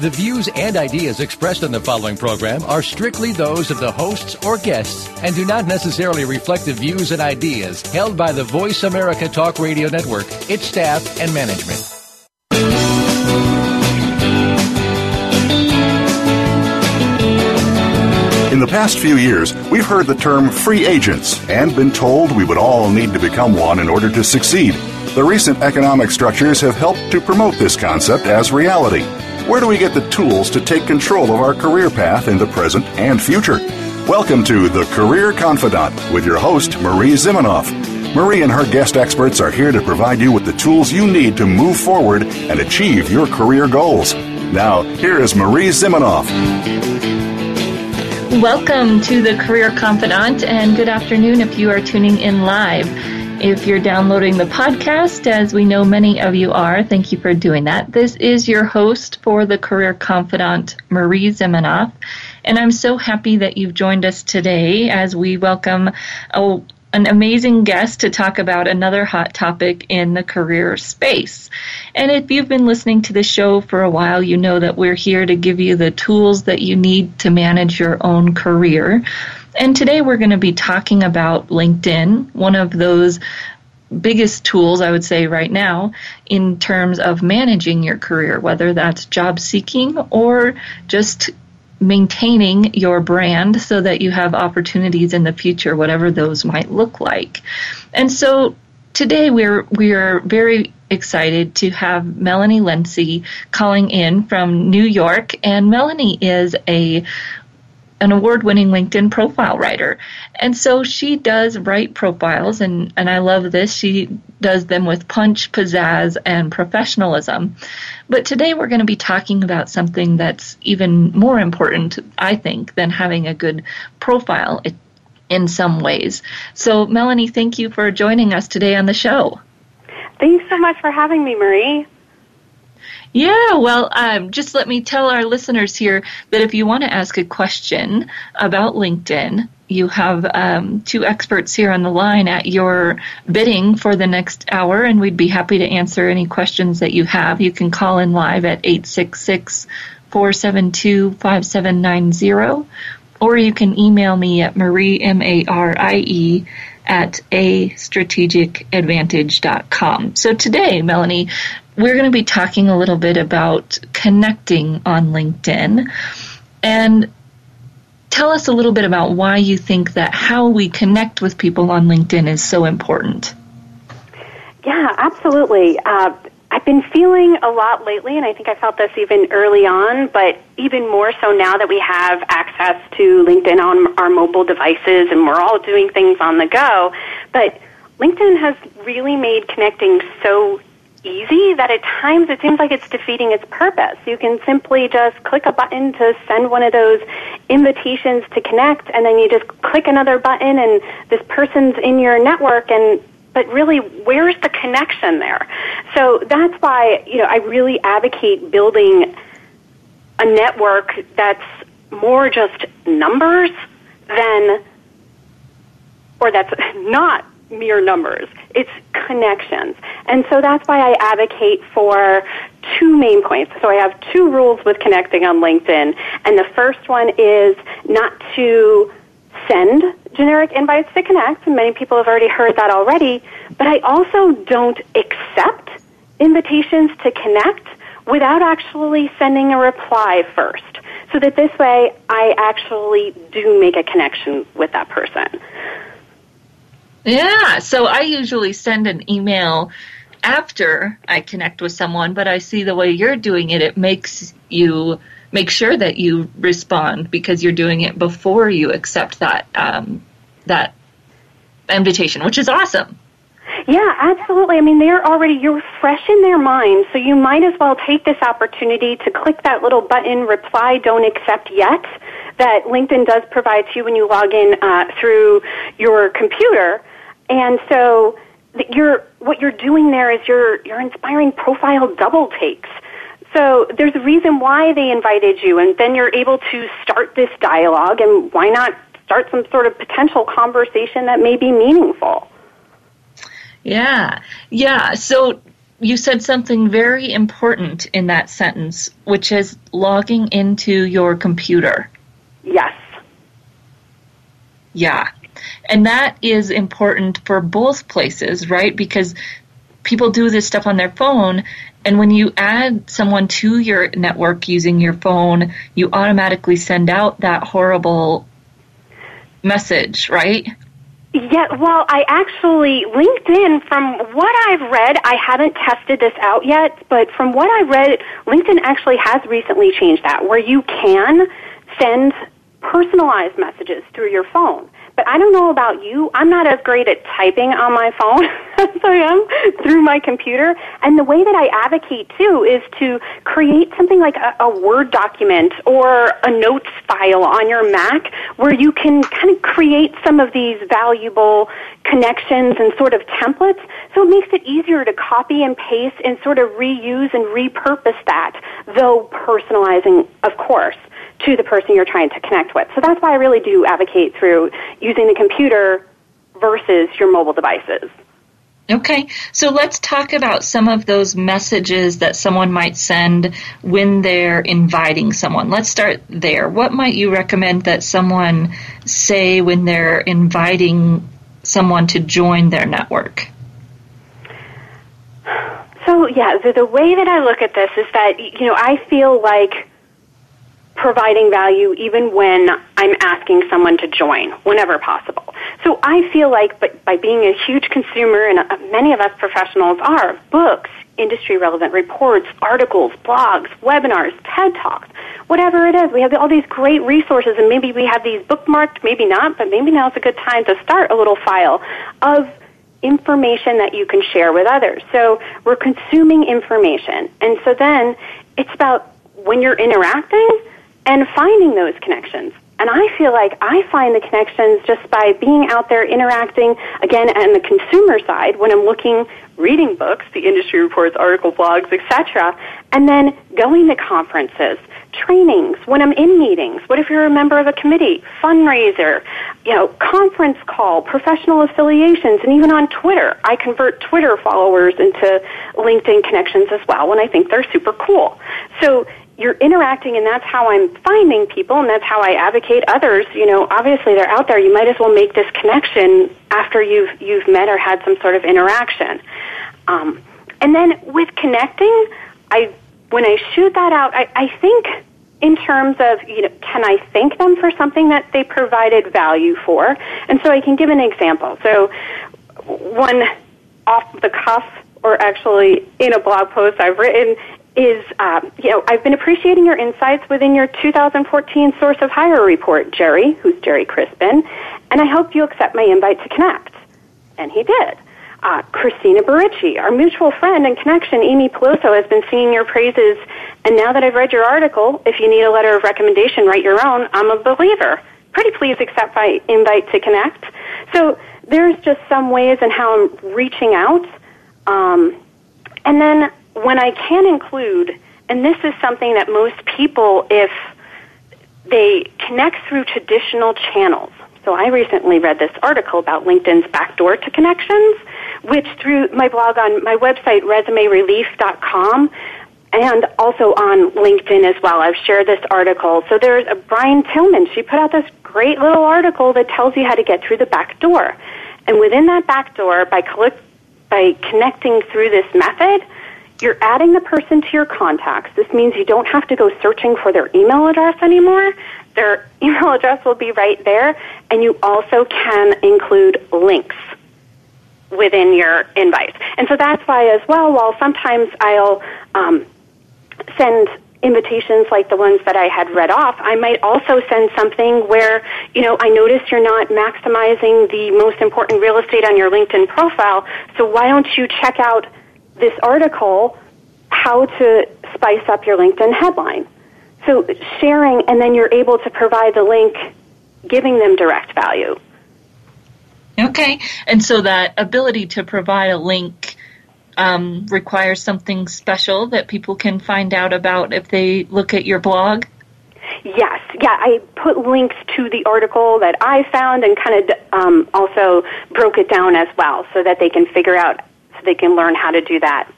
The views and ideas expressed on the following program are strictly those of the hosts or guests and do not necessarily reflect the views and ideas held by the Voice America Talk Radio Network, its staff, and management. In the past few years, we've heard the term free agents and been told we would all need to become one in order to succeed. The recent economic structures have helped to promote this concept as reality. Where do we get the tools to take control of our career path in the present and future? Welcome to The Career Confidante with your host, Marie Zimenoff. Marie and her guest experts are here to provide you with the tools you need to move forward and achieve your career goals. Now, here is Marie Zimenoff. Welcome to the Career Confidante, and good afternoon if you are tuning in live. If you're downloading the podcast, as we know many of you are, thank you for doing that. This is your host for the Career Confidante, Marie Zimenoff, and I'm so happy that you've joined us today as we welcome a, an amazing guest to talk about another hot topic in the career space. And if you've been listening to the show for a while, you know that we're here to give you the tools that you need to manage your own career. And today we're going to be talking about LinkedIn, one of those biggest tools, I would say, right now in terms of managing your career, whether that's job seeking or just maintaining your brand so that you have opportunities in the future, whatever those might look like. And so today we're we're very excited to have Melanie Lenci calling in from New York and Melanie is a an award-winning LinkedIn profile writer. And so she does write profiles and, and I love this. She does them with punch, pizzazz, and professionalism. But today we're going to be talking about something that's even more important, I think, than having a good profile in some ways. So Melanie, thank you for joining us today on the show. Thanks so much for having me, Marie. Yeah, well, um, just let me tell our listeners here that if you want to ask a question about LinkedIn, you have um, two experts here on the line at your bidding for the next hour, and we'd be happy to answer any questions that you have. You can call in live at 866 472 5790, or you can email me at Marie, M A R I E, at a strategic strategicadvantage.com. So today, Melanie, we're going to be talking a little bit about connecting on LinkedIn. And tell us a little bit about why you think that how we connect with people on LinkedIn is so important. Yeah, absolutely. Uh, I've been feeling a lot lately, and I think I felt this even early on, but even more so now that we have access to LinkedIn on our mobile devices and we're all doing things on the go. But LinkedIn has really made connecting so easy that at times it seems like it's defeating its purpose. You can simply just click a button to send one of those invitations to connect and then you just click another button and this person's in your network and but really where's the connection there? So that's why, you know, I really advocate building a network that's more just numbers than or that's not mere numbers. It's connections. And so that's why I advocate for two main points. So I have two rules with connecting on LinkedIn. And the first one is not to send generic invites to connect. And many people have already heard that already. But I also don't accept invitations to connect without actually sending a reply first. So that this way I actually do make a connection with that person. Yeah, so I usually send an email after I connect with someone, but I see the way you're doing it, it makes you make sure that you respond because you're doing it before you accept that um, that invitation, which is awesome. Yeah, absolutely. I mean, they're already, you're fresh in their mind, so you might as well take this opportunity to click that little button, reply, don't accept yet, that LinkedIn does provide to you when you log in uh, through your computer and so you're what you're doing there is you're you're inspiring profile double takes. So there's a reason why they invited you, and then you're able to start this dialogue, and why not start some sort of potential conversation that may be meaningful? Yeah, yeah. So you said something very important in that sentence, which is logging into your computer. Yes. Yeah. And that is important for both places, right? Because people do this stuff on their phone, and when you add someone to your network using your phone, you automatically send out that horrible message, right? Yeah, well, I actually, LinkedIn, from what I've read, I haven't tested this out yet, but from what I read, LinkedIn actually has recently changed that, where you can send personalized messages through your phone. But I don't know about you. I'm not as great at typing on my phone as I am through my computer. And the way that I advocate too is to create something like a, a Word document or a notes file on your Mac where you can kind of create some of these valuable connections and sort of templates. So it makes it easier to copy and paste and sort of reuse and repurpose that, though personalizing, of course to the person you're trying to connect with. So that's why I really do advocate through using the computer versus your mobile devices. Okay, so let's talk about some of those messages that someone might send when they're inviting someone. Let's start there. What might you recommend that someone say when they're inviting someone to join their network? So, yeah, the, the way that I look at this is that, you know, I feel like providing value even when I'm asking someone to join, whenever possible. So I feel like but by being a huge consumer, and uh, many of us professionals are, books, industry relevant reports, articles, blogs, webinars, TED Talks, whatever it is. We have all these great resources, and maybe we have these bookmarked, maybe not, but maybe now is a good time to start a little file of information that you can share with others. So we're consuming information. And so then it's about when you're interacting, and finding those connections. And I feel like I find the connections just by being out there interacting, again, on the consumer side, when I'm looking, reading books, the industry reports, article blogs, etc., and then going to conferences, trainings, when I'm in meetings, what if you're a member of a committee, fundraiser, you know, conference call, professional affiliations, and even on Twitter. I convert Twitter followers into LinkedIn connections as well when I think they're super cool. So you're interacting and that's how I'm finding people and that's how I advocate others. You know, obviously they're out there. You might as well make this connection after you've you've met or had some sort of interaction. Um, and then with connecting, I when I shoot that out, I, I think in terms of you know, can I thank them for something that they provided value for? And so I can give an example. So one off the cuff or actually in a blog post I've written is, um, you know, I've been appreciating your insights within your 2014 Source of Hire report, Gerry, who's Gerry Crispin, and I hope you accept my invite to connect. And he did. Uh, Christina Baricci, our mutual friend and connection, Amy Peloso, has been singing your praises, and now that I've read your article, if you need a letter of recommendation, write your own. I'm a believer. Pretty please accept my invite to connect. So there's just some ways in how I'm reaching out. Um, and then when I can include, and this is something that most people, if they connect through traditional channels. So I recently read this article about LinkedIn's backdoor to connections, which through my blog on my website, resumerelief.com, and also on LinkedIn as well. I've shared this article. So there's a Brynne Tillman. She put out this great little article that tells you how to get through the back door. And within that back door, by, collect, by connecting through this method, you're adding the person to your contacts. This means you don't have to go searching for their email address anymore. Their email address will be right there, and you also can include links within your invite. And so that's why, as well, while sometimes I'll um, send invitations like the ones that I had read off, I might also send something where, you know, I notice you're not maximizing the most important real estate on your LinkedIn profile, so why don't you check out this article how to spice up your LinkedIn headline. So sharing, and then you're able to provide the link, giving them direct value. Okay. And so that ability to provide a link um, requires something special that people can find out about if they look at your blog? Yes, yeah, I put links to the article that I found and kind of um, also broke it down as well so that they can figure out, they can learn how to do that.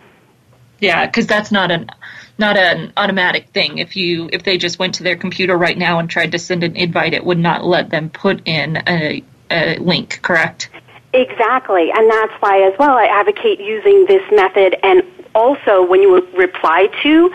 Yeah, because that's not an not an automatic thing. If you if they just went to their computer right now and tried to send an invite, it would not let them put in a, a link. Correct? Exactly, and that's why as well I advocate using this method and also when you reply to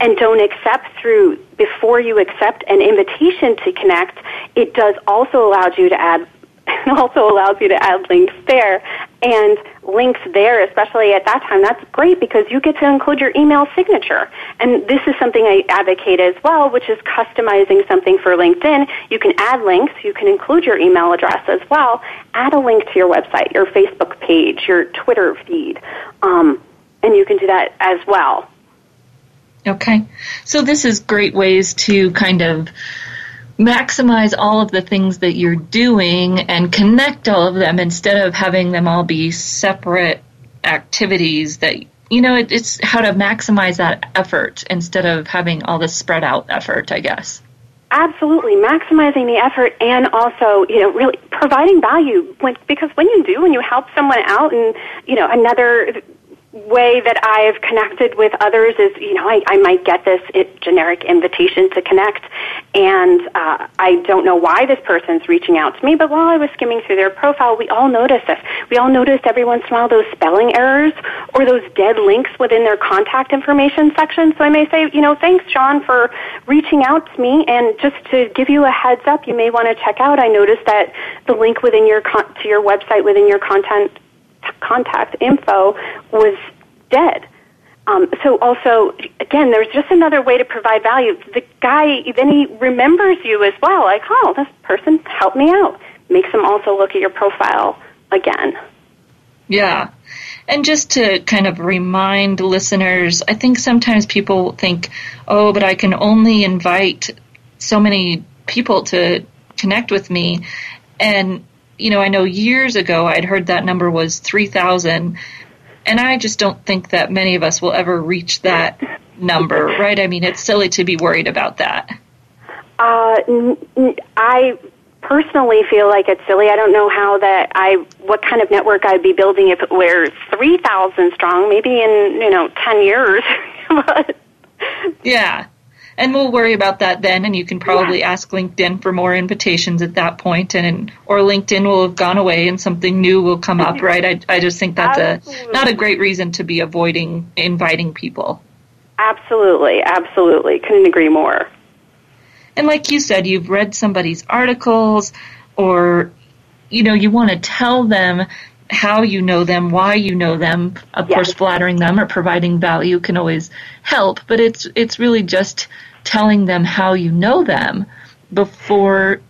and don't accept through before you accept an invitation to connect, it does also allow you to add also allows you to add links there and links there, especially at that time. That's great because you get to include your email signature. And this is something I advocate as well, which is customizing something for LinkedIn. You can add links. You can include your email address as well. Add a link to your website, your Facebook page, your Twitter feed. Um, and you can do that as well. Okay. So this is great ways to kind of maximize all of the things that you're doing and connect all of them instead of having them all be separate activities that you know it, it's how to maximize that effort instead of having all this spread out effort i guess. Absolutely. Maximizing the effort and also you know really providing value when, because when you do when you help someone out and you know another way that I've connected with others is, you know, I, I might get this it, generic invitation to connect, and uh, I don't know why this person's reaching out to me, but while I was skimming through their profile, we all notice this. We all noticed every once in a while those spelling errors or those dead links within their contact information section. So I may say, you know, thanks, John, for reaching out to me, and just to give you a heads up, you may want to check out. I noticed that the link within your con- to your website within your content contact info was dead. Um, so also, again, there's just another way to provide value. The guy then he remembers you as well. Like, oh, this person helped me out. Makes them also look at your profile again. Yeah. And just to kind of remind listeners, I think sometimes people think, oh, but I can only invite so many people to connect with me. And you know, I know years ago I'd heard that number was 3,000, and I just don't think that many of us will ever reach that number, right? I mean, it's silly to be worried about that. Uh, I personally feel like it's silly. I don't know how that I what kind of network I'd be building if it were 3,000 strong, maybe in, you know, 10 years. but yeah and we'll worry about that then. And you can probably yeah. ask LinkedIn for more invitations at that point, and or LinkedIn will have gone away and something new will come up, right? I, I just think that's absolutely. a not a great reason to be avoiding inviting people. Absolutely, absolutely, couldn't agree more. And like you said, you've read somebody's articles, or you know, you want to tell them how you know them, why you know them. Of yes. course, flattering them or providing value can always help, but it's it's really just telling them how you know them before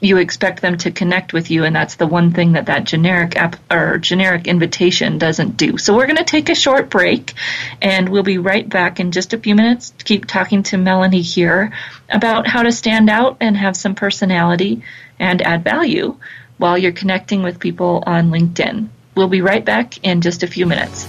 you expect them to connect with you and that's the one thing that that generic app or generic invitation doesn't do. So we're going to take a short break and we'll be right back in just a few minutes. To keep talking to melanie here about how to stand out and have some personality and add value while you're connecting with people on linkedin. We'll be right back in just a few minutes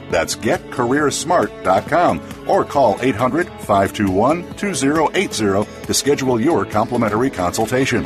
That's getcareersmart.com or call 800 521 2080 to schedule your complimentary consultation.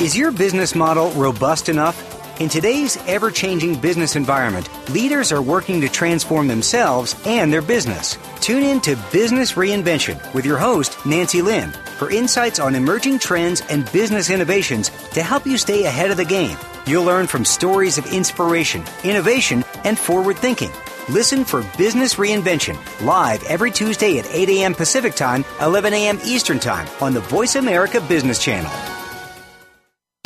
Is your business model robust enough? In today's ever changing business environment, leaders are working to transform themselves and their business. Tune in to Business Reinvention with your host, Nancy Lynn, for insights on emerging trends and business innovations to help you stay ahead of the game You'll learn from stories of inspiration, innovation, and forward thinking. Listen for Business Reinvention live every Tuesday at 8 a.m. Pacific Time, 11 a.m. Eastern Time on the Voice America Business Channel.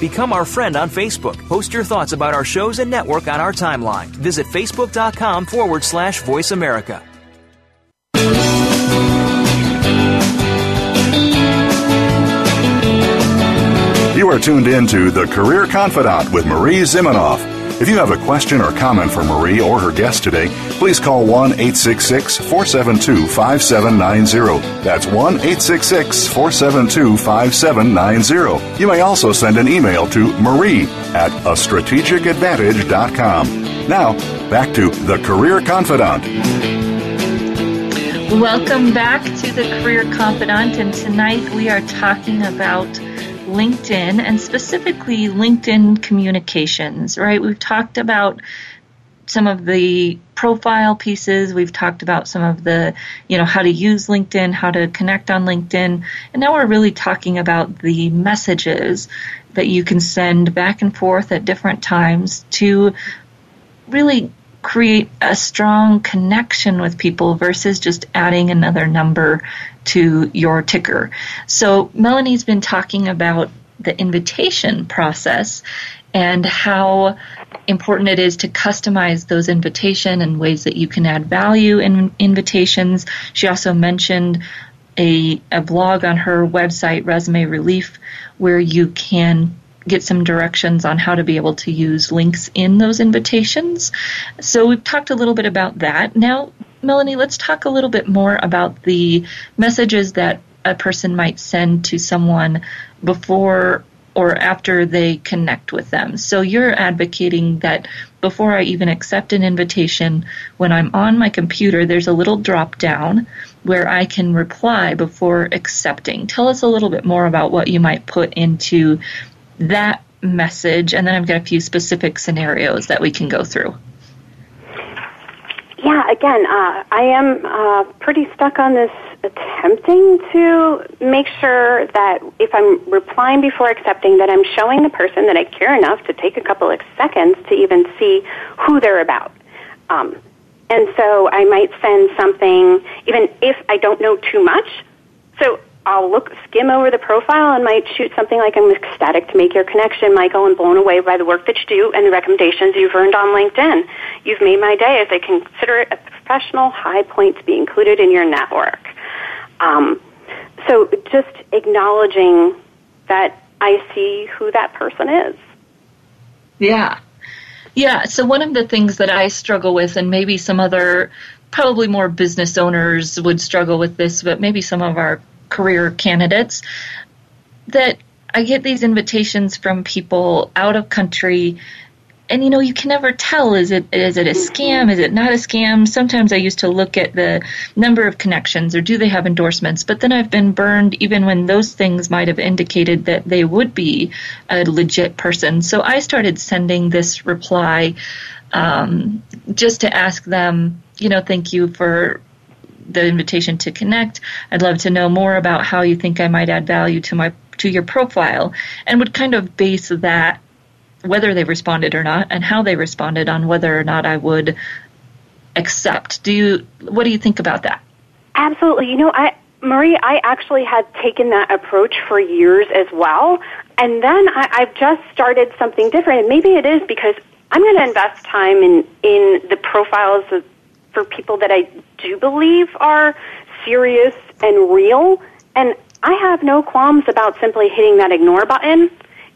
Become our friend on Facebook. Post your thoughts about our shows and network on our timeline. Visit facebook.com forward slash voice America. You are tuned in to The Career Confidante with Marie Zimenoff. If you have a question or comment for Marie or her guest today, please call 1 866 472 5790. That's 1 866 472 5790. You may also send an email to marie at a strategicadvantage.com. Now, back to The Career Confidante. Welcome back to The Career Confidante, and tonight we are talking about LinkedIn and specifically LinkedIn communications, right? We've talked about some of the profile pieces. We've talked about some of the, you know, how to use LinkedIn, how to connect on LinkedIn. And now we're really talking about the messages that you can send back and forth at different times to really create a strong connection with people versus just adding another number to your ticker. So Melanie's been talking about the invitation process and how important it is to customize those invitation and ways that you can add value in invitations. She also mentioned a, a blog on her website, Resume Relief, where you can get some directions on how to be able to use links in those invitations. So we've talked a little bit about that. Now, Melanie, let's talk a little bit more about the messages that a person might send to someone before or after they connect with them. So you're advocating that before I even accept an invitation, when I'm on my computer, there's a little drop down where I can reply before accepting. Tell us a little bit more about what you might put into that message, and then I've got a few specific scenarios that we can go through. Yeah, again, uh, I am uh, pretty stuck on this attempting to make sure that if I'm replying before accepting, that I'm showing the person that I care enough to take a couple of seconds to even see who they're about. Um, and so I might send something, even if I don't know too much. So I'll look, skim over the profile and might shoot something like I'm ecstatic to make your connection, Michael, and blown away by the work that you do and the recommendations you've earned on LinkedIn. You've made my day as I consider it a professional high point to be included in your network. Um, so just acknowledging that I see who that person is. Yeah. Yeah. So one of the things that I struggle with, and maybe some other, probably more business owners would struggle with this, but maybe some of our career candidates that I get these invitations from people out of country. And you know you can never tell is it is it a scam is it not a scam? Sometimes i used to look at the number of connections or do they have endorsements? But then i've been burned even when those things might have indicated that they would be a legit person. So i started sending this reply um, just to ask them you know thank you for the invitation to connect. I'd love to know more about how you think I might add value to my to your profile, and would kind of base that whether they responded or not, and how they responded on whether or not I would accept. Do you? What do you think about that? Absolutely. You know, I Marie, I actually had taken that approach for years as well, and then I, I've just started something different. And maybe it is because I'm going to invest time in in the profiles of for people that I do believe are serious and real. And I have no qualms about simply hitting that ignore button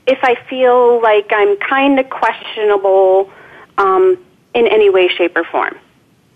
if I feel like I'm kind of questionable um, in any way, shape, or form.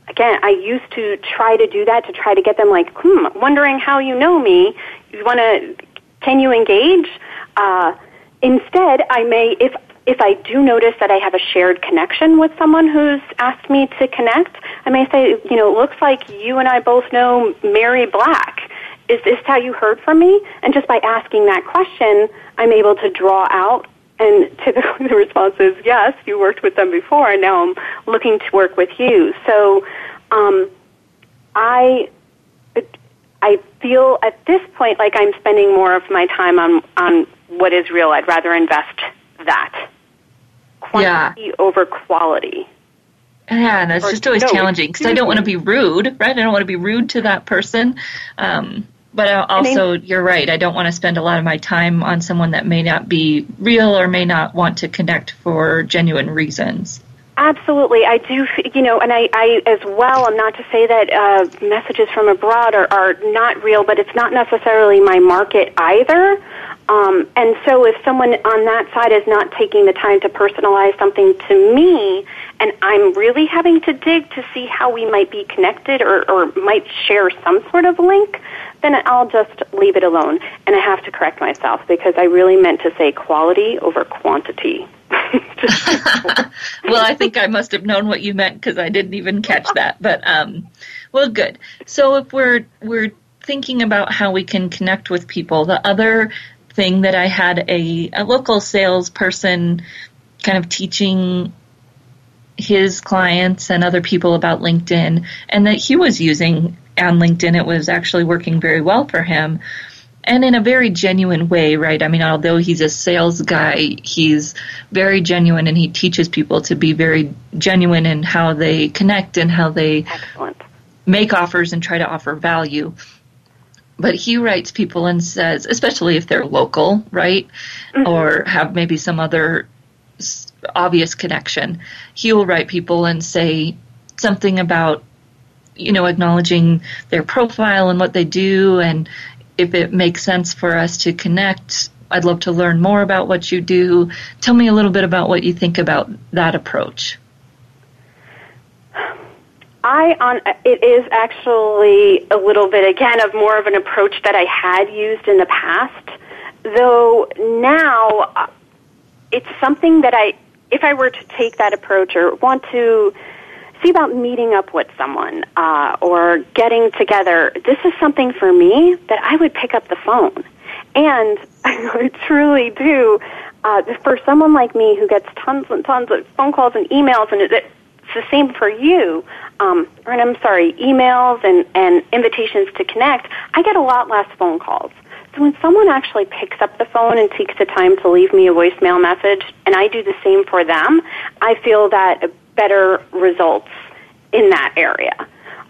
Again, I used to try to do that to try to get them like, hmm, wondering how you know me. You want to, can you engage? Uh, instead, I may, if if I do notice that I have a shared connection with someone who's asked me to connect, I may say, you know, it looks like you and I both know Mary Black. Is this how you heard from me? And just by asking that question, I'm able to draw out and typically the response is yes, you worked with them before, and now I'm looking to work with you. So, um, I I feel at this point like I'm spending more of my time on on what is real. I'd rather invest that quantity yeah. over quality. Yeah, and it's or, just always no, challenging because I don't want to be rude, right? I don't want to be rude to that person. Um, but also, you're right. I don't want to spend a lot of my time on someone that may not be real or may not want to connect for genuine reasons. Absolutely, I do. You know, and I, I as well. I'm not to say that uh, messages from abroad are, are not real, but it's not necessarily my market either. Um, and so, if someone on that side is not taking the time to personalize something to me, and I'm really having to dig to see how we might be connected or, or might share some sort of link, then I'll just leave it alone. And I have to correct myself because I really meant to say quality over quantity. well, I think I must have known what you meant because I didn't even catch that. But um, well, good. So if we're we're thinking about how we can connect with people, the other thing that I had a, a local salesperson kind of teaching his clients and other people about LinkedIn and that he was using on LinkedIn. It was actually working very well for him and in a very genuine way, right? I mean, although he's a sales guy, he's very genuine and he teaches people to be very genuine in how they connect and how they Excellent. make offers and try to offer value but he writes people and says, especially if they're local, right, mm-hmm. or have maybe some other obvious connection, he will write people and say something about, you know, acknowledging their profile and what they do, and if it makes sense for us to connect. I'd love to learn more about what you do. Tell me a little bit about what you think about that approach. I on it is actually a little bit again of more of an approach that I had used in the past, though now uh, it's something that I if I were to take that approach or want to see about meeting up with someone uh, or getting together, this is something for me that I would pick up the phone. And I truly do. Uh, for someone like me who gets tons and tons of phone calls and emails, and it, the same for you, um, or I'm sorry, emails and, and invitations to connect, I get a lot less phone calls. So when someone actually picks up the phone and takes the time to leave me a voicemail message, and I do the same for them, I feel that better results in that area.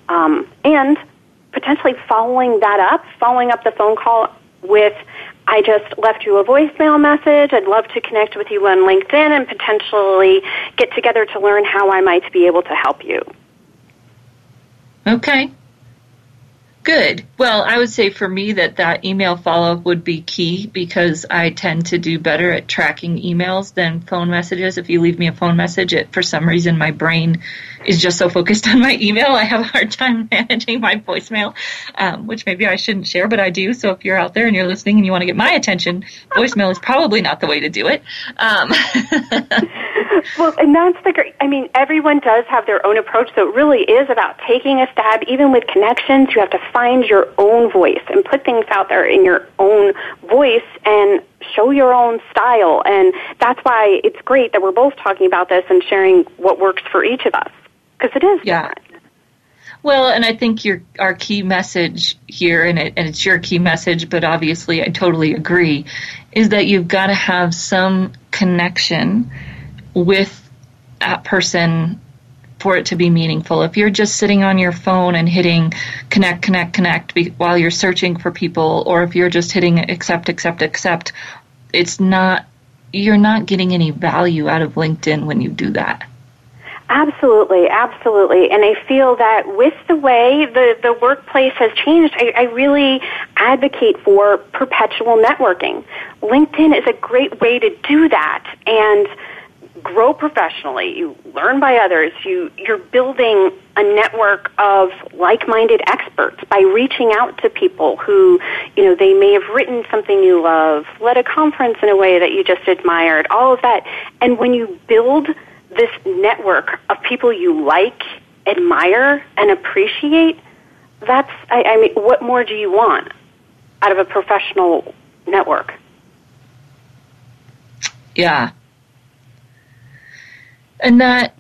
Um, and potentially following that up, following up the phone call with I just left you a voicemail message. I'd love to connect with you on LinkedIn and potentially get together to learn how I might be able to help you. Okay. Good. Well, I would say for me that that email follow up would be key because I tend to do better at tracking emails than phone messages. If you leave me a phone message, it, for some reason my brain is just so focused on my email, I have a hard time managing my voicemail, um, which maybe I shouldn't share, but I do. So if you're out there and you're listening and you want to get my attention, voicemail is probably not the way to do it. Um. well, and that's the great. I mean, everyone does have their own approach, so it really is about taking a stab. Even with connections, you have to find your own voice and put things out there in your own voice and show your own style. And that's why it's great that we're both talking about this and sharing what works for each of us because it is yeah. different. Well, and I think your our key message here, and, it, and it's your key message, but obviously I totally agree, is that you've got to have some connection with that person for it to be meaningful. If you're just sitting on your phone and hitting connect, connect, connect be, while you're searching for people, or if you're just hitting accept, accept, accept, it's not, you're not getting any value out of LinkedIn when you do that. Absolutely, absolutely. And I feel that with the way the, the workplace has changed, I, I really advocate for perpetual networking. LinkedIn is a great way to do that. And grow professionally, you learn by others, you, you're building a network of like-minded experts by reaching out to people who, you know, they may have written something you love, led a conference in a way that you just admired, all of that. And when you build this network of people you like, admire, and appreciate, that's, I, I mean, what more do you want out of a professional network? Yeah. And that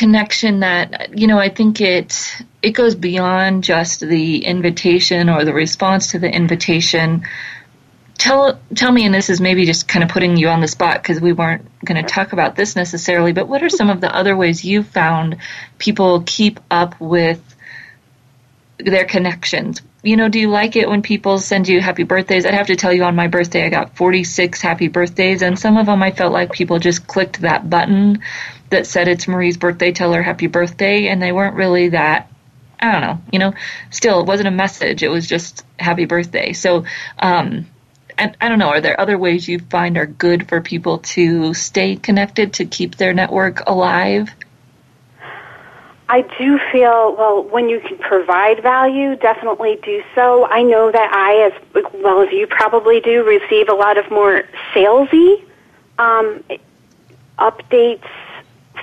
connection that you know I think it it goes beyond just the invitation or the response to the invitation. Tell tell me, and this is maybe just kind of putting you on the spot because we weren't going to talk about this necessarily. But what are some of the other ways you found people keep up with their connections? You know, do you like it when people send you happy birthdays? I'd have to tell you on my birthday, I got 46 happy birthdays, and some of them I felt like people just clicked that button that said it's Marie's birthday, tell her happy birthday, and they weren't really that. I don't know, you know. Still, it wasn't a message; it was just happy birthday. So, um, I, I don't know. Are there other ways you find are good for people to stay connected to keep their network alive? I do feel, well, when you can provide value, definitely do so. I know that I, as well as you probably do, receive a lot of more salesy um, updates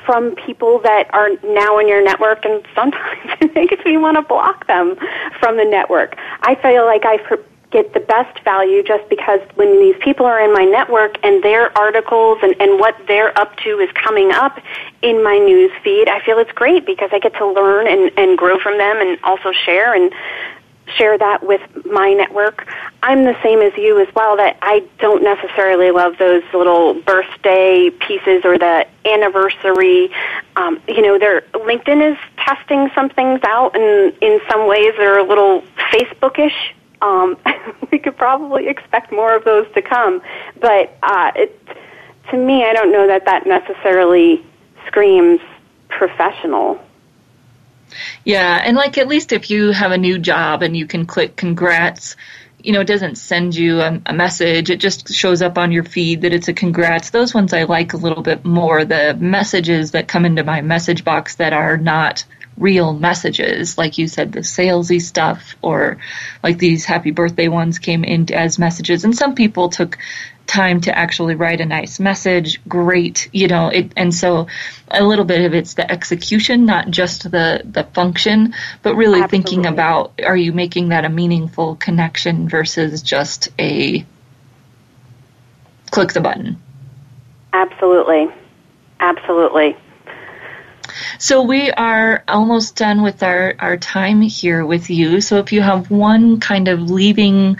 from people that are now in your network, and sometimes it makes me want to block them from the network. I feel like I get the best value just because when these people are in my network and their articles and, and what they're up to is coming up in my news feed, I feel it's great because I get to learn and, and grow from them and also share and share that with my network. I'm the same as you as well that I don't necessarily love those little birthday pieces or the anniversary. Um, you know, they're, LinkedIn is testing some things out and in some ways they're a little Facebookish. Um, we could probably expect more of those to come. But uh, it, to me, I don't know that that necessarily screams professional. Yeah, and like at least if you have a new job and you can click congrats, you know, it doesn't send you a, a, message. It just shows up on your feed that it's a congrats. Those ones I like a little bit more. The messages that come into my message box that are not real messages, like you said, the salesy stuff, or like these happy birthday ones came in as messages. And some people took time to actually write a nice message, great, you know, it, and so a little bit of it's the execution, not just the, the function, but really Absolutely. thinking about are you making that a meaningful connection versus just a click the button. Absolutely. Absolutely. So we are almost done with our, our time here with you. So if you have one kind of leaving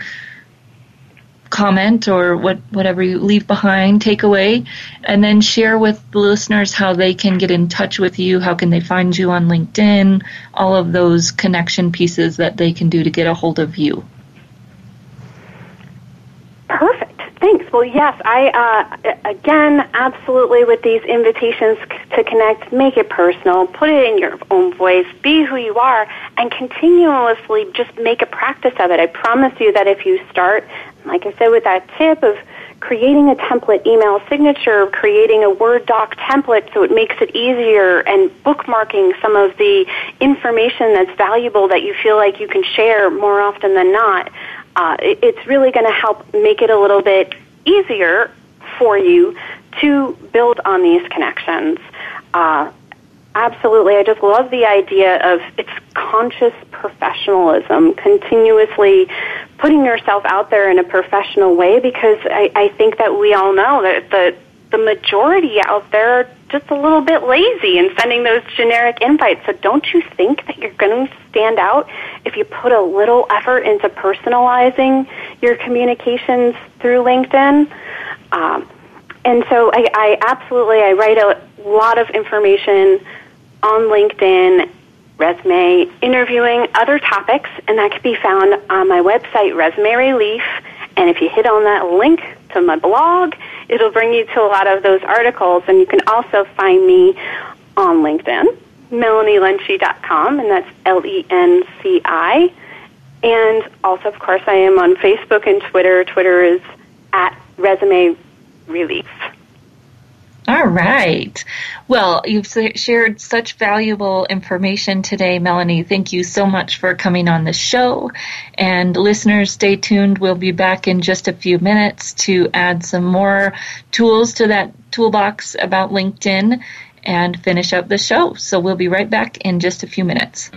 comment or what whatever you leave behind, take away, and then share with the listeners how they can get in touch with you, how can they find you on LinkedIn, all of those connection pieces that they can do to get a hold of you. Perfect. Thanks. Well, yes, I uh, again absolutely with these invitations to connect, make it personal, put it in your own voice, be who you are, and continuously just make a practice of it. I promise you that if you start, like I said, with that tip of creating a template email signature, creating a Word doc template so it makes it easier, and bookmarking some of the information that's valuable that you feel like you can share more often than not uh, it's really going to help make it a little bit easier for you to build on these connections. Uh, absolutely, I just love the idea of it's conscious professionalism, continuously putting yourself out there in a professional way because I, I think that we all know that the the majority out there just a little bit lazy in sending those generic invites. So don't you think that you're going to stand out if you put a little effort into personalizing your communications through LinkedIn? Um, and so I, I absolutely I write a lot of information on LinkedIn, resume, interviewing, other topics, and that can be found on my website, Resume Relief. And if you hit on that link to my blog, it'll bring you to a lot of those articles. And you can also find me on LinkedIn, melanielenci.com, and that's L-E-N-C-I. And also, of course, I am on Facebook and Twitter. Twitter is at Resume Relief. All right. Well, you've shared such valuable information today, Melanie. Thank you so much for coming on the show. And listeners, stay tuned. We'll be back in just a few minutes to add some more tools to that toolbox about LinkedIn and finish up the show. So we'll be right back in just a few minutes.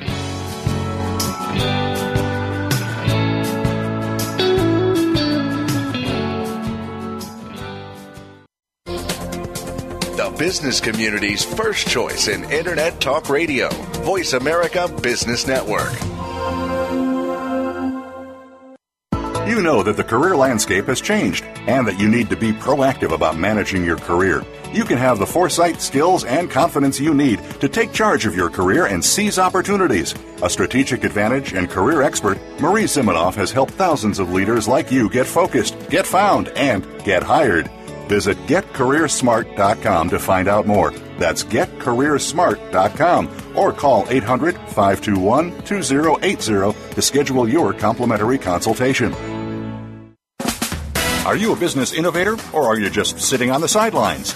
Business community's first choice in Internet Talk Radio, Voice America Business Network. You know that the career landscape has changed and that you need to be proactive about managing your career. You can have the foresight, skills, and confidence you need to take charge of your career and seize opportunities. A strategic advantage and career expert, Marie Zimenoff has helped thousands of leaders like you get focused, get found, and get hired. Visit getcareersmart.com to find out more. That's getcareersmart.com or call 800 521 2080 to schedule your complimentary consultation. Are you a business innovator or are you just sitting on the sidelines?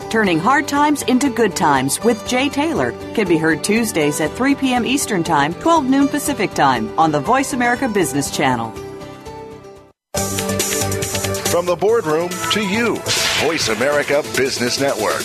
Turning Hard Times into Good Times with Jay Taylor can be heard Tuesdays at 3 p.m. Eastern Time, 12 noon Pacific Time on the Voice America Business Channel. From the boardroom to you, Voice America Business Network.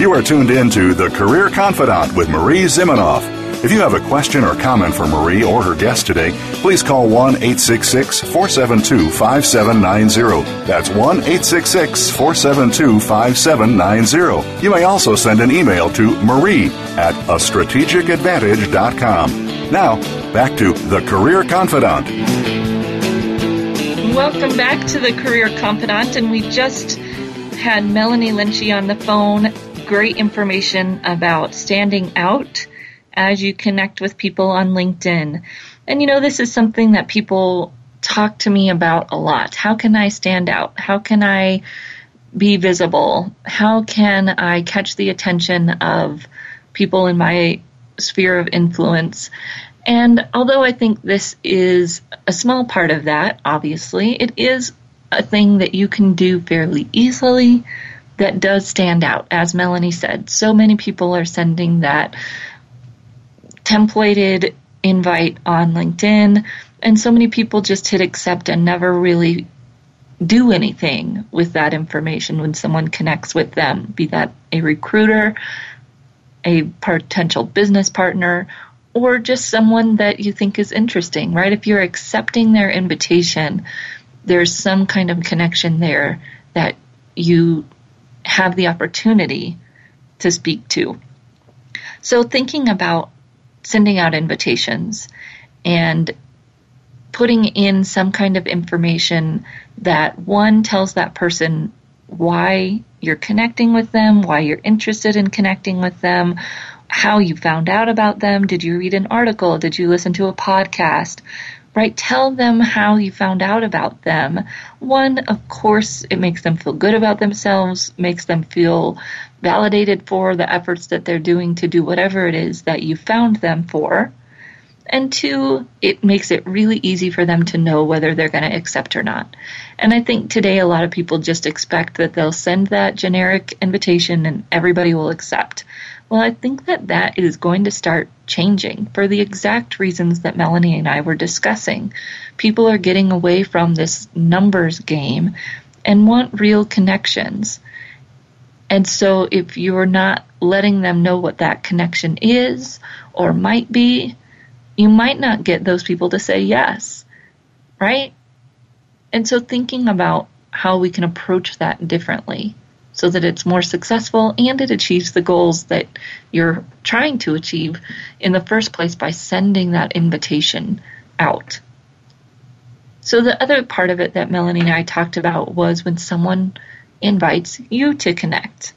You are tuned in to The Career Confidante with Marie Zimenoff. If you have a question or comment for Marie or her guest today, please call 1 866 472 5790. That's 1 866 472 5790. You may also send an email to marie at a strategic strategicadvantage.com. Now, back to The Career Confidante. Welcome back to The Career Confidante, and we just had Melanie Lenci on the phone. Great information about standing out as you connect with people on LinkedIn. And you know, this is something that people talk to me about a lot. How can I stand out? How can I be visible? How can I catch the attention of people in my sphere of influence? And although I think this is a small part of that, obviously, it is a thing that you can do fairly easily that does stand out. As Melanie said, so many people are sending that templated invite on LinkedIn, and so many people just hit accept and never really do anything with that information when someone connects with them, be that a recruiter, a potential business partner, or just someone that you think is interesting, right? If you're accepting their invitation, there's some kind of connection there that you have the opportunity to speak to. So, thinking about sending out invitations and putting in some kind of information that one tells that person why you're connecting with them, why you're interested in connecting with them, how you found out about them. Did you read an article? Did you listen to a podcast? Right? Tell them how you found out about them. One, of course, it makes them feel good about themselves, makes them feel validated for the efforts that they're doing to do whatever it is that you found them for. And two, it makes it really easy for them to know whether they're going to accept or not. And I think today a lot of people just expect that they'll send that generic invitation and everybody will accept. Well, I think that that is going to start changing for the exact reasons that Melanie and I were discussing. People are getting away from this numbers game and want real connections. And so if you're not letting them know what that connection is or might be, you might not get those people to say yes, right? And so thinking about how we can approach that differently so that it's more successful and it achieves the goals that you're trying to achieve in the first place by sending that invitation out. So the other part of it that Melanie and I talked about was when someone invites you to connect.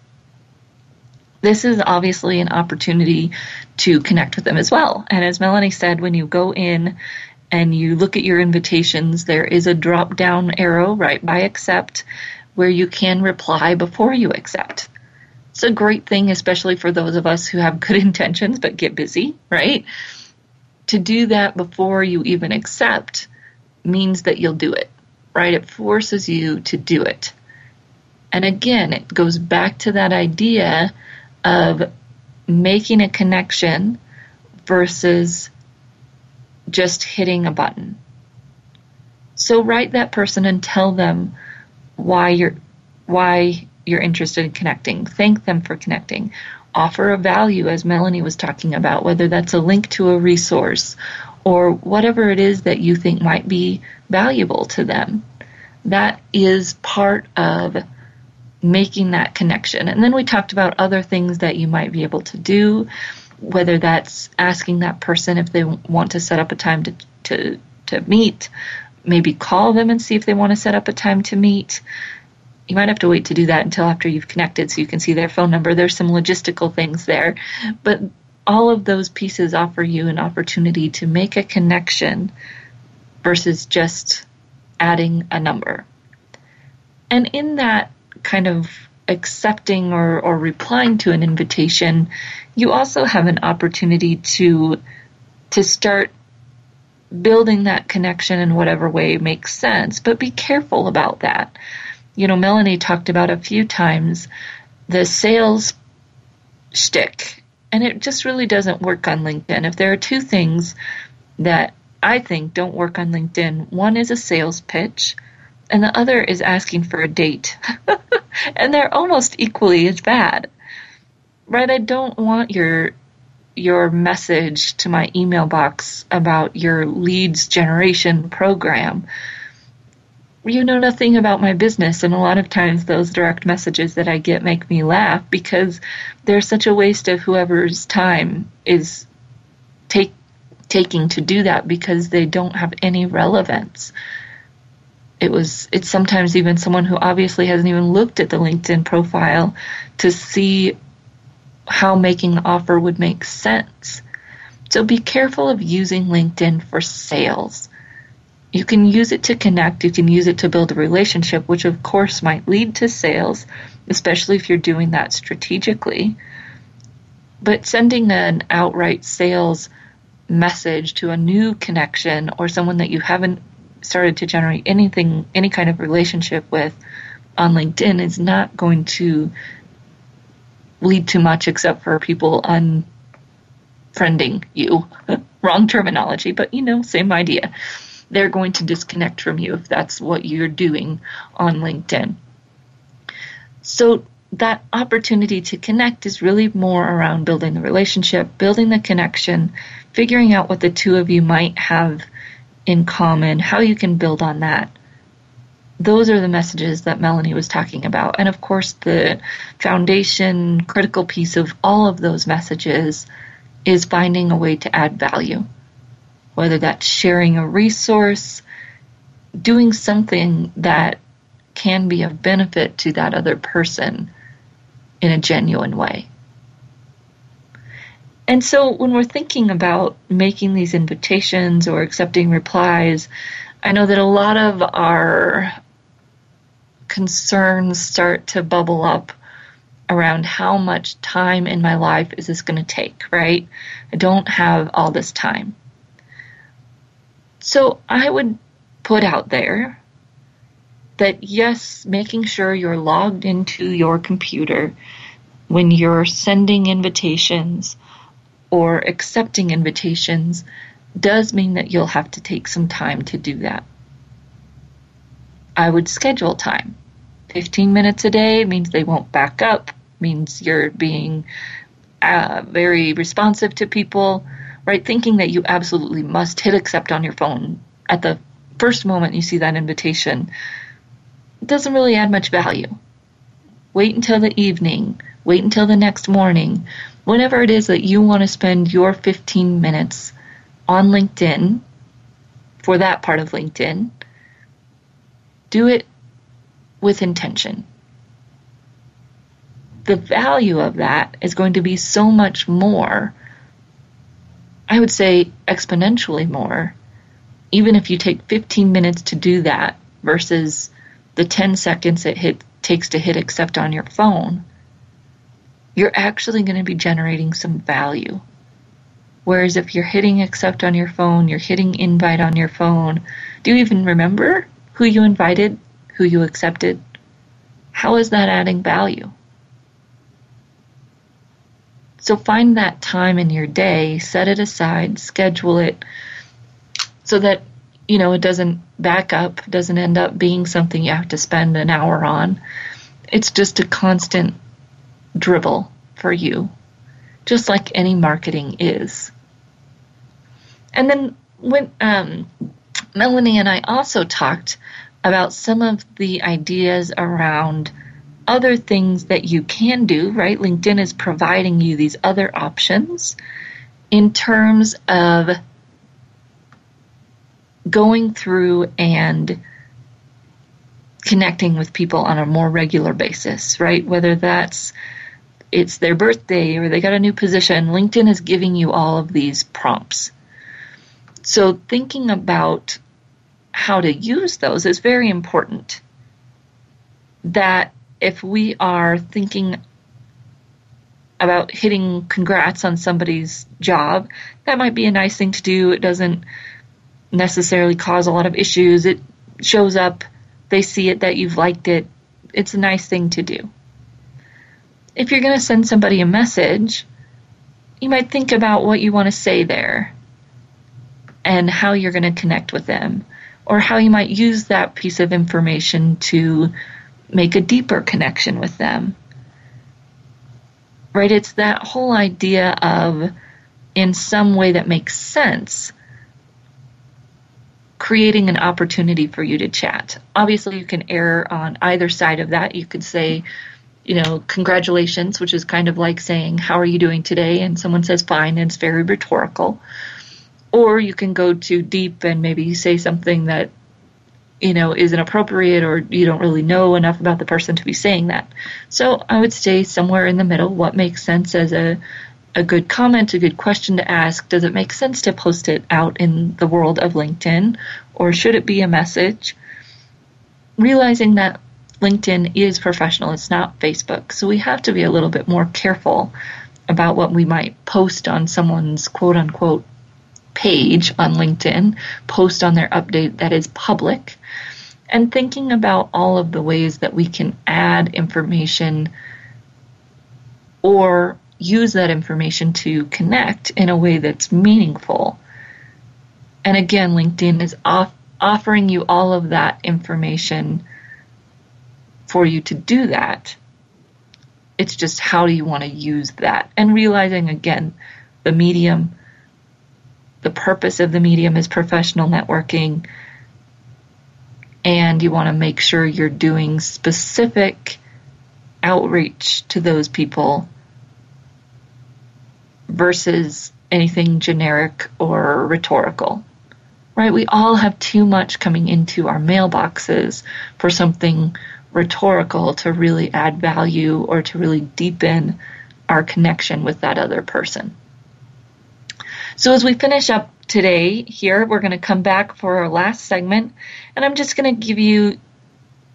This is obviously an opportunity to connect with them as well. And as Melanie said, when you go in and you look at your invitations, there is a drop down arrow right by accept where you can reply before you accept. It's a great thing, especially for those of us who have good intentions but get busy, right? To do that before you even accept means that you'll do it, right? It forces you to do it. And again, it goes back to that idea of making a connection versus just hitting a button. So write that person and tell them why you're why you're interested in connecting. Thank them for connecting. Offer a value as Melanie was talking about, whether that's a link to a resource or whatever it is that you think might be valuable to them. That is part of making that connection. And then we talked about other things that you might be able to do, whether that's asking that person if they want to set up a time to, to, to meet, maybe call them and see if they want to set up a time to meet. You might have to wait to do that until after you've connected so you can see their phone number. There's some logistical things there. But all of those pieces offer you an opportunity to make a connection versus just adding a number. And in that kind of accepting or, or replying to an invitation, you also have an opportunity to to start building that connection in whatever way makes sense. But be careful about that. You know, Melanie talked about a few times the sales shtick, and it just really doesn't work on LinkedIn. If there are two things that I think don't work on LinkedIn, one is a sales pitch, and the other is asking for a date. and they're almost equally as bad. Right? I don't want your your message to my email box about your leads generation program. You know nothing about my business, and a lot of times those direct messages that I get make me laugh because they're such a waste of whoever's time is take, taking to do that because they don't have any relevance. It was it's sometimes even someone who obviously hasn't even looked at the LinkedIn profile to see how making the offer would make sense. So be careful of using LinkedIn for sales. You can use it to connect, you can use it to build a relationship, which of course might lead to sales, especially if you're doing that strategically. But sending an outright sales message to a new connection or someone that you haven't started to generate anything, any kind of relationship with on LinkedIn is not going to lead to much except for people unfriending you. Wrong terminology, but you know, same idea. They're going to disconnect from you if that's what you're doing on LinkedIn. So that opportunity to connect is really more around building the relationship, building the connection, figuring out what the two of you might have in common, how you can build on that those are the messages that Melanie was talking about. And of course, the foundation, critical piece of all of those messages is finding a way to add value. Whether that's sharing a resource, doing something that can be of benefit to that other person in a genuine way. And so when we're thinking about making these invitations or accepting replies, I know that a lot of our concerns start to bubble up around how much time in my life is this going to take, right? I don't have all this time. So I would put out there that yes, making sure you're logged into your computer when you're sending invitations or accepting invitations does mean that you'll have to take some time to do that. I would schedule time. 15 minutes a day means they won't back up, means you're being uh, very responsive to people, right? Thinking that you absolutely must hit accept on your phone at the first moment you see that invitation doesn't really add much value. Wait until the evening, wait until the next morning, whenever it is that you want to spend your 15 minutes on LinkedIn for that part of LinkedIn, do it with intention. The value of that is going to be so much more, I would say exponentially more, even if you take 15 minutes to do that versus the 10 seconds it hit, takes to hit accept on your phone, you're actually going to be generating some value. Whereas if you're hitting accept on your phone, you're hitting invite on your phone, do you even remember who you invited, who you accepted? How is that adding value? So find that time in your day, set it aside, schedule it so that you know it doesn't back up, doesn't end up being something you have to spend an hour on. It's just a constant dribble for you, just like any marketing is. And then when um, Melanie and I also talked about some of the ideas around other things that you can do, right? LinkedIn is providing you these other options in terms of going through and connecting with people on a more regular basis, right? Whether that's it's their birthday or they got a new position, LinkedIn is giving you all of these prompts. So thinking about how to use those is very important. That if we are thinking about hitting congrats on somebody's job, that might be a nice thing to do. It doesn't necessarily cause a lot of issues. It shows up, they see it that you've liked it. It's a nice thing to do if you're going to send somebody a message, you might think about what you want to say there and how you're going to connect with them, or how you might use that piece of information to make a deeper connection with them. Right? It's that whole idea of, in some way that makes sense, creating an opportunity for you to chat. Obviously, you can err on either side of that. You could say, you know, congratulations, which is kind of like saying, How are you doing today? And someone says, Fine, and it's very rhetorical. Or you can go too deep and maybe say something that, you know, is inappropriate or you don't really know enough about the person to be saying that. So I would stay somewhere in the middle. What makes sense as a, a good comment, a good question to ask? Does it make sense to post it out in the world of LinkedIn? Or should it be a message? Realizing that LinkedIn is professional, it's not Facebook. So we have to be a little bit more careful about what we might post on someone's quote unquote page on LinkedIn, post on their update that is public, and thinking about all of the ways that we can add information or use that information to connect in a way that's meaningful. And again, LinkedIn is off- offering you all of that information for you to do that. It's just how do you want to use that? And realizing again, the medium, the purpose of the medium is professional networking. And you want to make sure you're doing specific outreach to those people versus anything generic or rhetorical. Right? We all have too much coming into our mailboxes for something rhetorical to really add value or to really deepen our connection with that other person. So as we finish up today here, we're going to come back for our last segment, and I'm just going to give you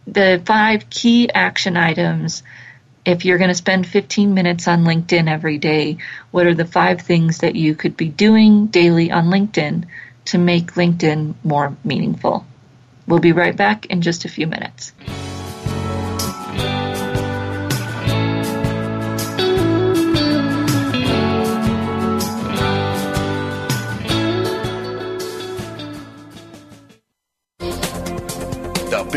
the five key action items. If you're going to spend 15 minutes on LinkedIn every day, what are the five things that you could be doing daily on LinkedIn to make LinkedIn more meaningful? We'll be right back in just a few minutes.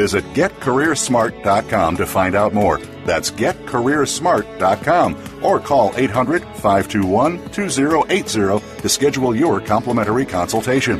Visit getcareersmart.com to find out more. That's getcareersmart.com or call 800 521 2080 to schedule your complimentary consultation.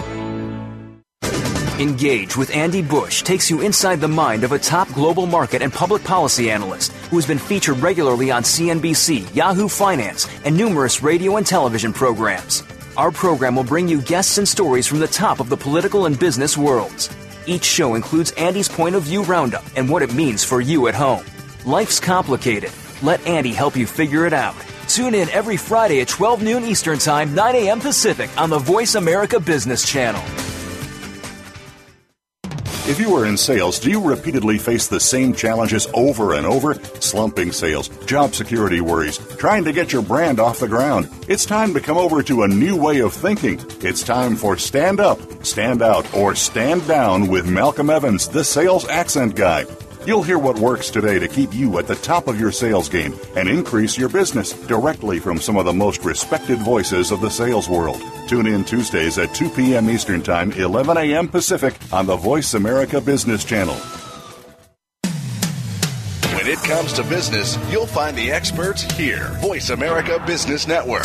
Engage with Andy Bush takes you inside the mind of a top global market and public policy analyst who has been featured regularly on CNBC, Yahoo Finance, and numerous radio and television programs. Our program will bring you guests and stories from the top of the political and business worlds. Each show includes Andy's point of view roundup and what it means for you at home. Life's complicated. Let Andy help you figure it out. Tune in every Friday at 12 noon Eastern Time, 9 a.m. Pacific on the Voice America Business Channel. If you are in sales, do you repeatedly face the same challenges over and over? Slumping sales, job security worries, trying to get your brand off the ground. It's time to come over to a new way of thinking. It's time for Stand Up, Stand Out, or Stand Down with Malcolm Evans, the sales accent guy. You'll hear what works today to keep you at the top of your sales game and increase your business directly from some of the most respected voices of the sales world. Tune in Tuesdays at 2 p.m. Eastern Time, 11 a.m. Pacific on the Voice America Business Channel. When it comes to business, you'll find the experts here. Voice America Business Network.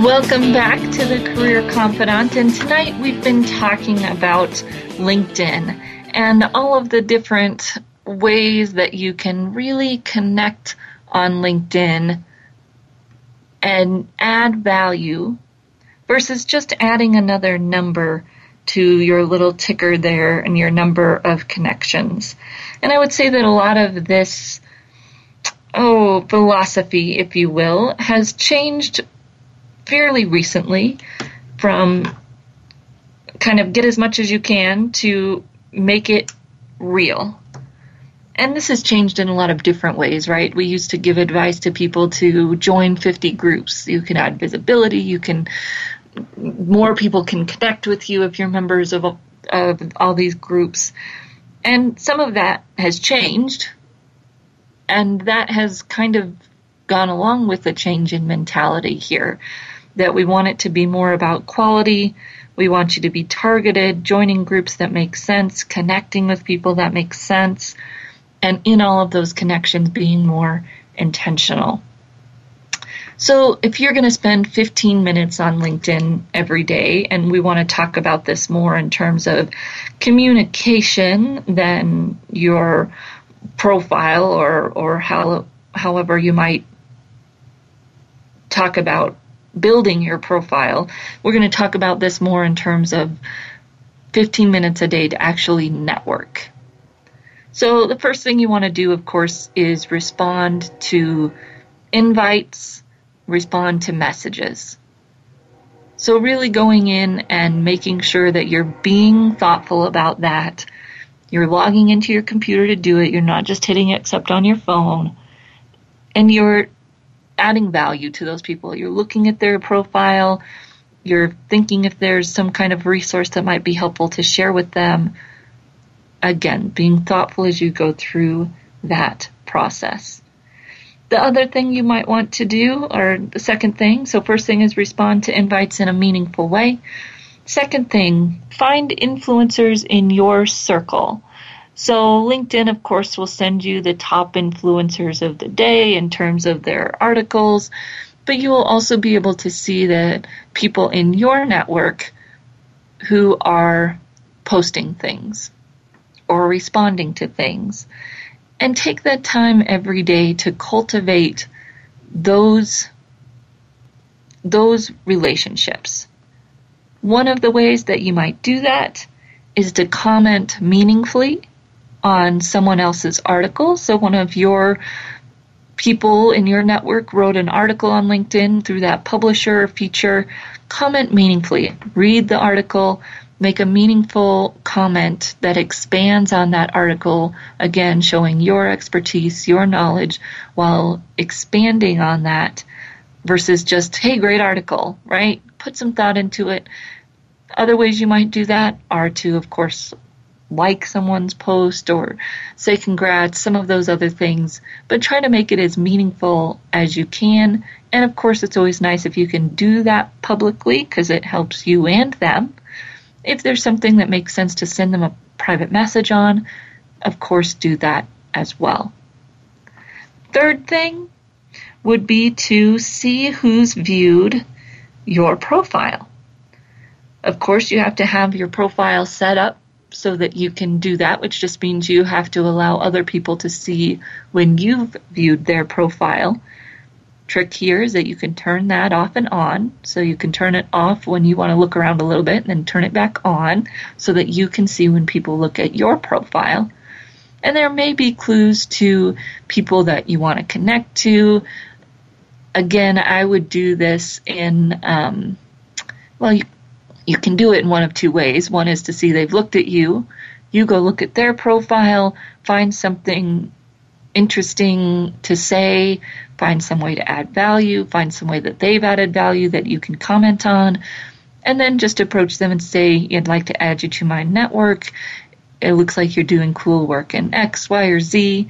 Welcome back to the Career Confidante, and tonight we've been talking about LinkedIn and all of the different ways that you can really connect on LinkedIn and add value versus just adding another number to your little ticker there and your number of connections. And I would say that a lot of this, oh, philosophy, if you will, has changed fairly recently from kind of get as much as you can to make it real. And this has changed in a lot of different ways, right? We used to give advice to people to join 50 groups. You can add visibility, you can more people can connect with you if you're members of, of all these groups. And some of that has changed, and that has kind of gone along with the change in mentality here that we want it to be more about quality. We want you to be targeted, joining groups that make sense, connecting with people that make sense, and in all of those connections being more intentional. So, if you're going to spend 15 minutes on LinkedIn every day, and we want to talk about this more in terms of communication than your profile or, or how, however you might talk about building your profile, we're going to talk about this more in terms of 15 minutes a day to actually network. So, the first thing you want to do, of course, is respond to invites, respond to messages. So, really going in and making sure that you're being thoughtful about that. You're logging into your computer to do it. You're not just hitting accept on your phone. And you're adding value to those people. You're looking at their profile, you're thinking if there's some kind of resource that might be helpful to share with them. Again, being thoughtful as you go through that process. The other thing you might want to do, or the second thing, so first thing is respond to invites in a meaningful way. Second thing, find influencers in your circle. So LinkedIn, of course, will send you the top influencers of the day in terms of their articles, but you will also be able to see the people in your network who are posting things or responding to things. And take that time every day to cultivate those those relationships. One of the ways that you might do that is to comment meaningfully on someone else's article. So one of your people in your network wrote an article on LinkedIn through that publisher feature. Comment meaningfully. Read the article, make a meaningful comment that expands on that article, again, showing your expertise, your knowledge, while expanding on that versus just, hey, great article, right? Put some thought into it. Other ways you might do that are to, of course, like someone's post or say congrats, some of those other things, but try to make it as meaningful as you can. And of course, it's always nice if you can do that publicly because it helps you and them. If there's something that makes sense to send them a private message on, of course, do that as well. Third thing, would be to see who's viewed your profile. Of course, you have to have your profile set up so that you can do that, which just means you have to allow other people to see when you've viewed their profile. Trick here is that you can turn that off and on. So you can turn it off when you want to look around a little bit and then turn it back on so that you can see when people look at your profile. And there may be clues to people that you want to connect to, again, I would do this in, um, well, you, you can do it in one of two ways. One is to see they've looked at you. You go look at their profile, find something interesting to say, find some way to add value, find some way that they've added value that you can comment on, and then just approach them and say, I'd like to add you to my network. It looks like you're doing cool work in X, Y, or Z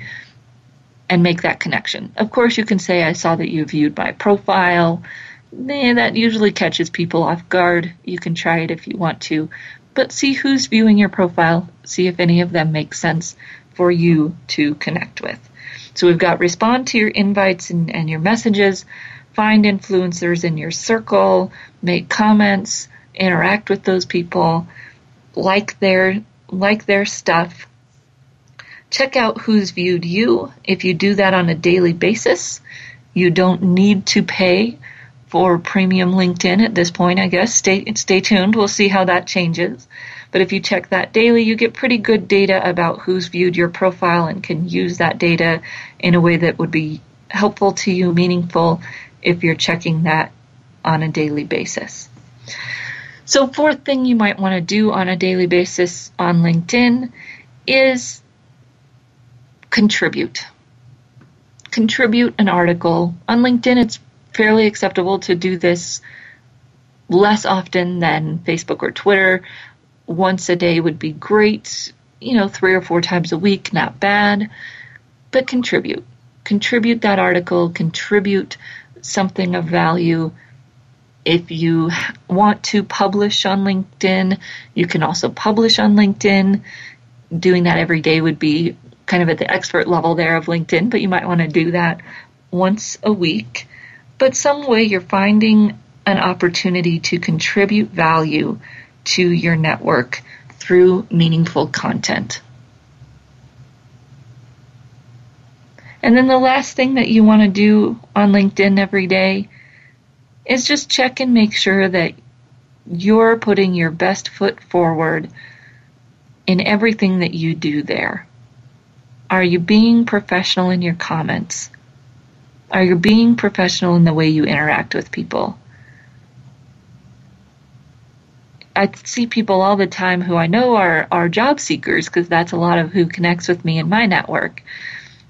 and make that connection. Of course, you can say, I saw that you viewed my profile. Eh, that usually catches people off guard. You can try it if you want to. But see who's viewing your profile, see if any of them make sense for you to connect with. So we've got respond to your invites and, and your messages, find influencers in your circle, make comments, interact with those people, like their like their stuff, Check out who's viewed you. If you do that on a daily basis, you don't need to pay for premium LinkedIn at this point, I guess. Stay, stay tuned. We'll see how that changes. But if you check that daily, you get pretty good data about who's viewed your profile and can use that data in a way that would be helpful to you, meaningful, if you're checking that on a daily basis. So, fourth thing you might want to do on a daily basis on LinkedIn is contribute. Contribute an article. On LinkedIn, it's fairly acceptable to do this less often than Facebook or Twitter. Once a day would be great. You know, three or four times a week, not bad. But contribute. Contribute that article, contribute something of value. If you want to publish on LinkedIn, you can also publish on LinkedIn. Doing that every day would be kind of at the expert level there of LinkedIn, but you might want to do that once a week. But some way you're finding an opportunity to contribute value to your network through meaningful content. And then the last thing that you want to do on LinkedIn every day is just check and make sure that you're putting your best foot forward in everything that you do there. Are you being professional in your comments? Are you being professional in the way you interact with people? I see people all the time who I know are, are job seekers, because that's a lot of who connects with me in my network,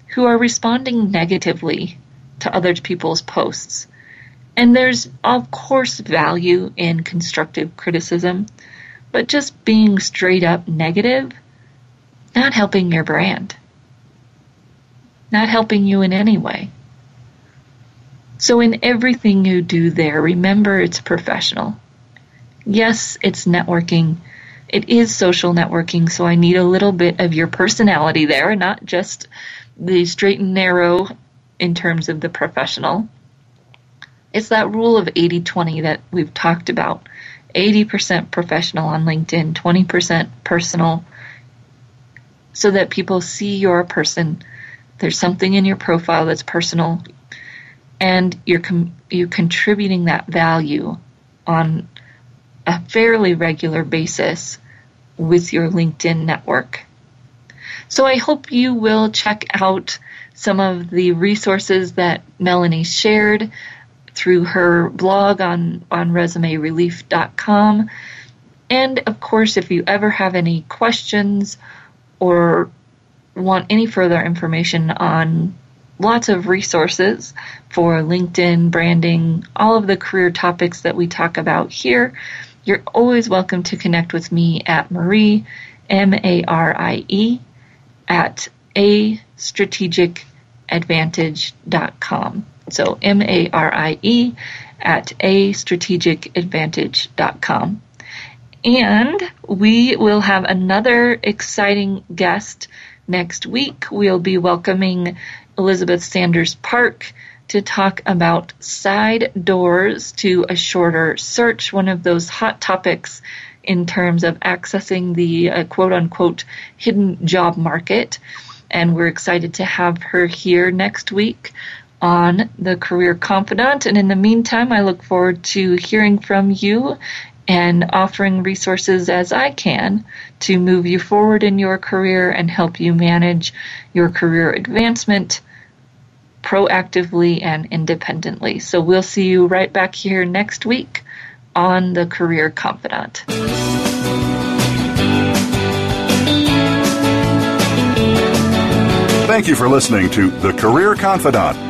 who are responding negatively to other people's posts. And there's, of course, value in constructive criticism, but just being straight up negative, not helping your brand not helping you in any way. So, in everything you do there, remember it's professional. Yes, it's networking. It is social networking, so I need a little bit of your personality there, not just the straight and narrow in terms of the professional. It's that rule of 80 20 that we've talked about 80% professional on LinkedIn, 20% personal. so that people see you're a person. There's something in your profile that's personal, and you're com- you're contributing that value on a fairly regular basis with your LinkedIn network. So I hope you will check out some of the resources that Melanie shared through her blog on, on resumerelief.com. And of course, if you ever have any questions or want any further information on lots of resources for LinkedIn, branding, all of the career topics that we talk about here, you're always welcome to connect with me at Marie, M A R I E, at a strategicadvantage.com. So M A R I E at a strategicadvantage.com. And we will have another exciting guest next week. We'll be welcoming Elizabeth Sanders Park to talk about side doors to a shorter search, one of those hot topics in terms of accessing the uh, quote unquote hidden job market. And we're excited to have her here next week on the Career Confidante. And in the meantime, I look forward to hearing from you and offering resources as I can to move you forward in your career and help you manage your career advancement proactively and independently. So we'll see you right back here next week on the Career Confidante. Thank you for listening to The Career Confidante.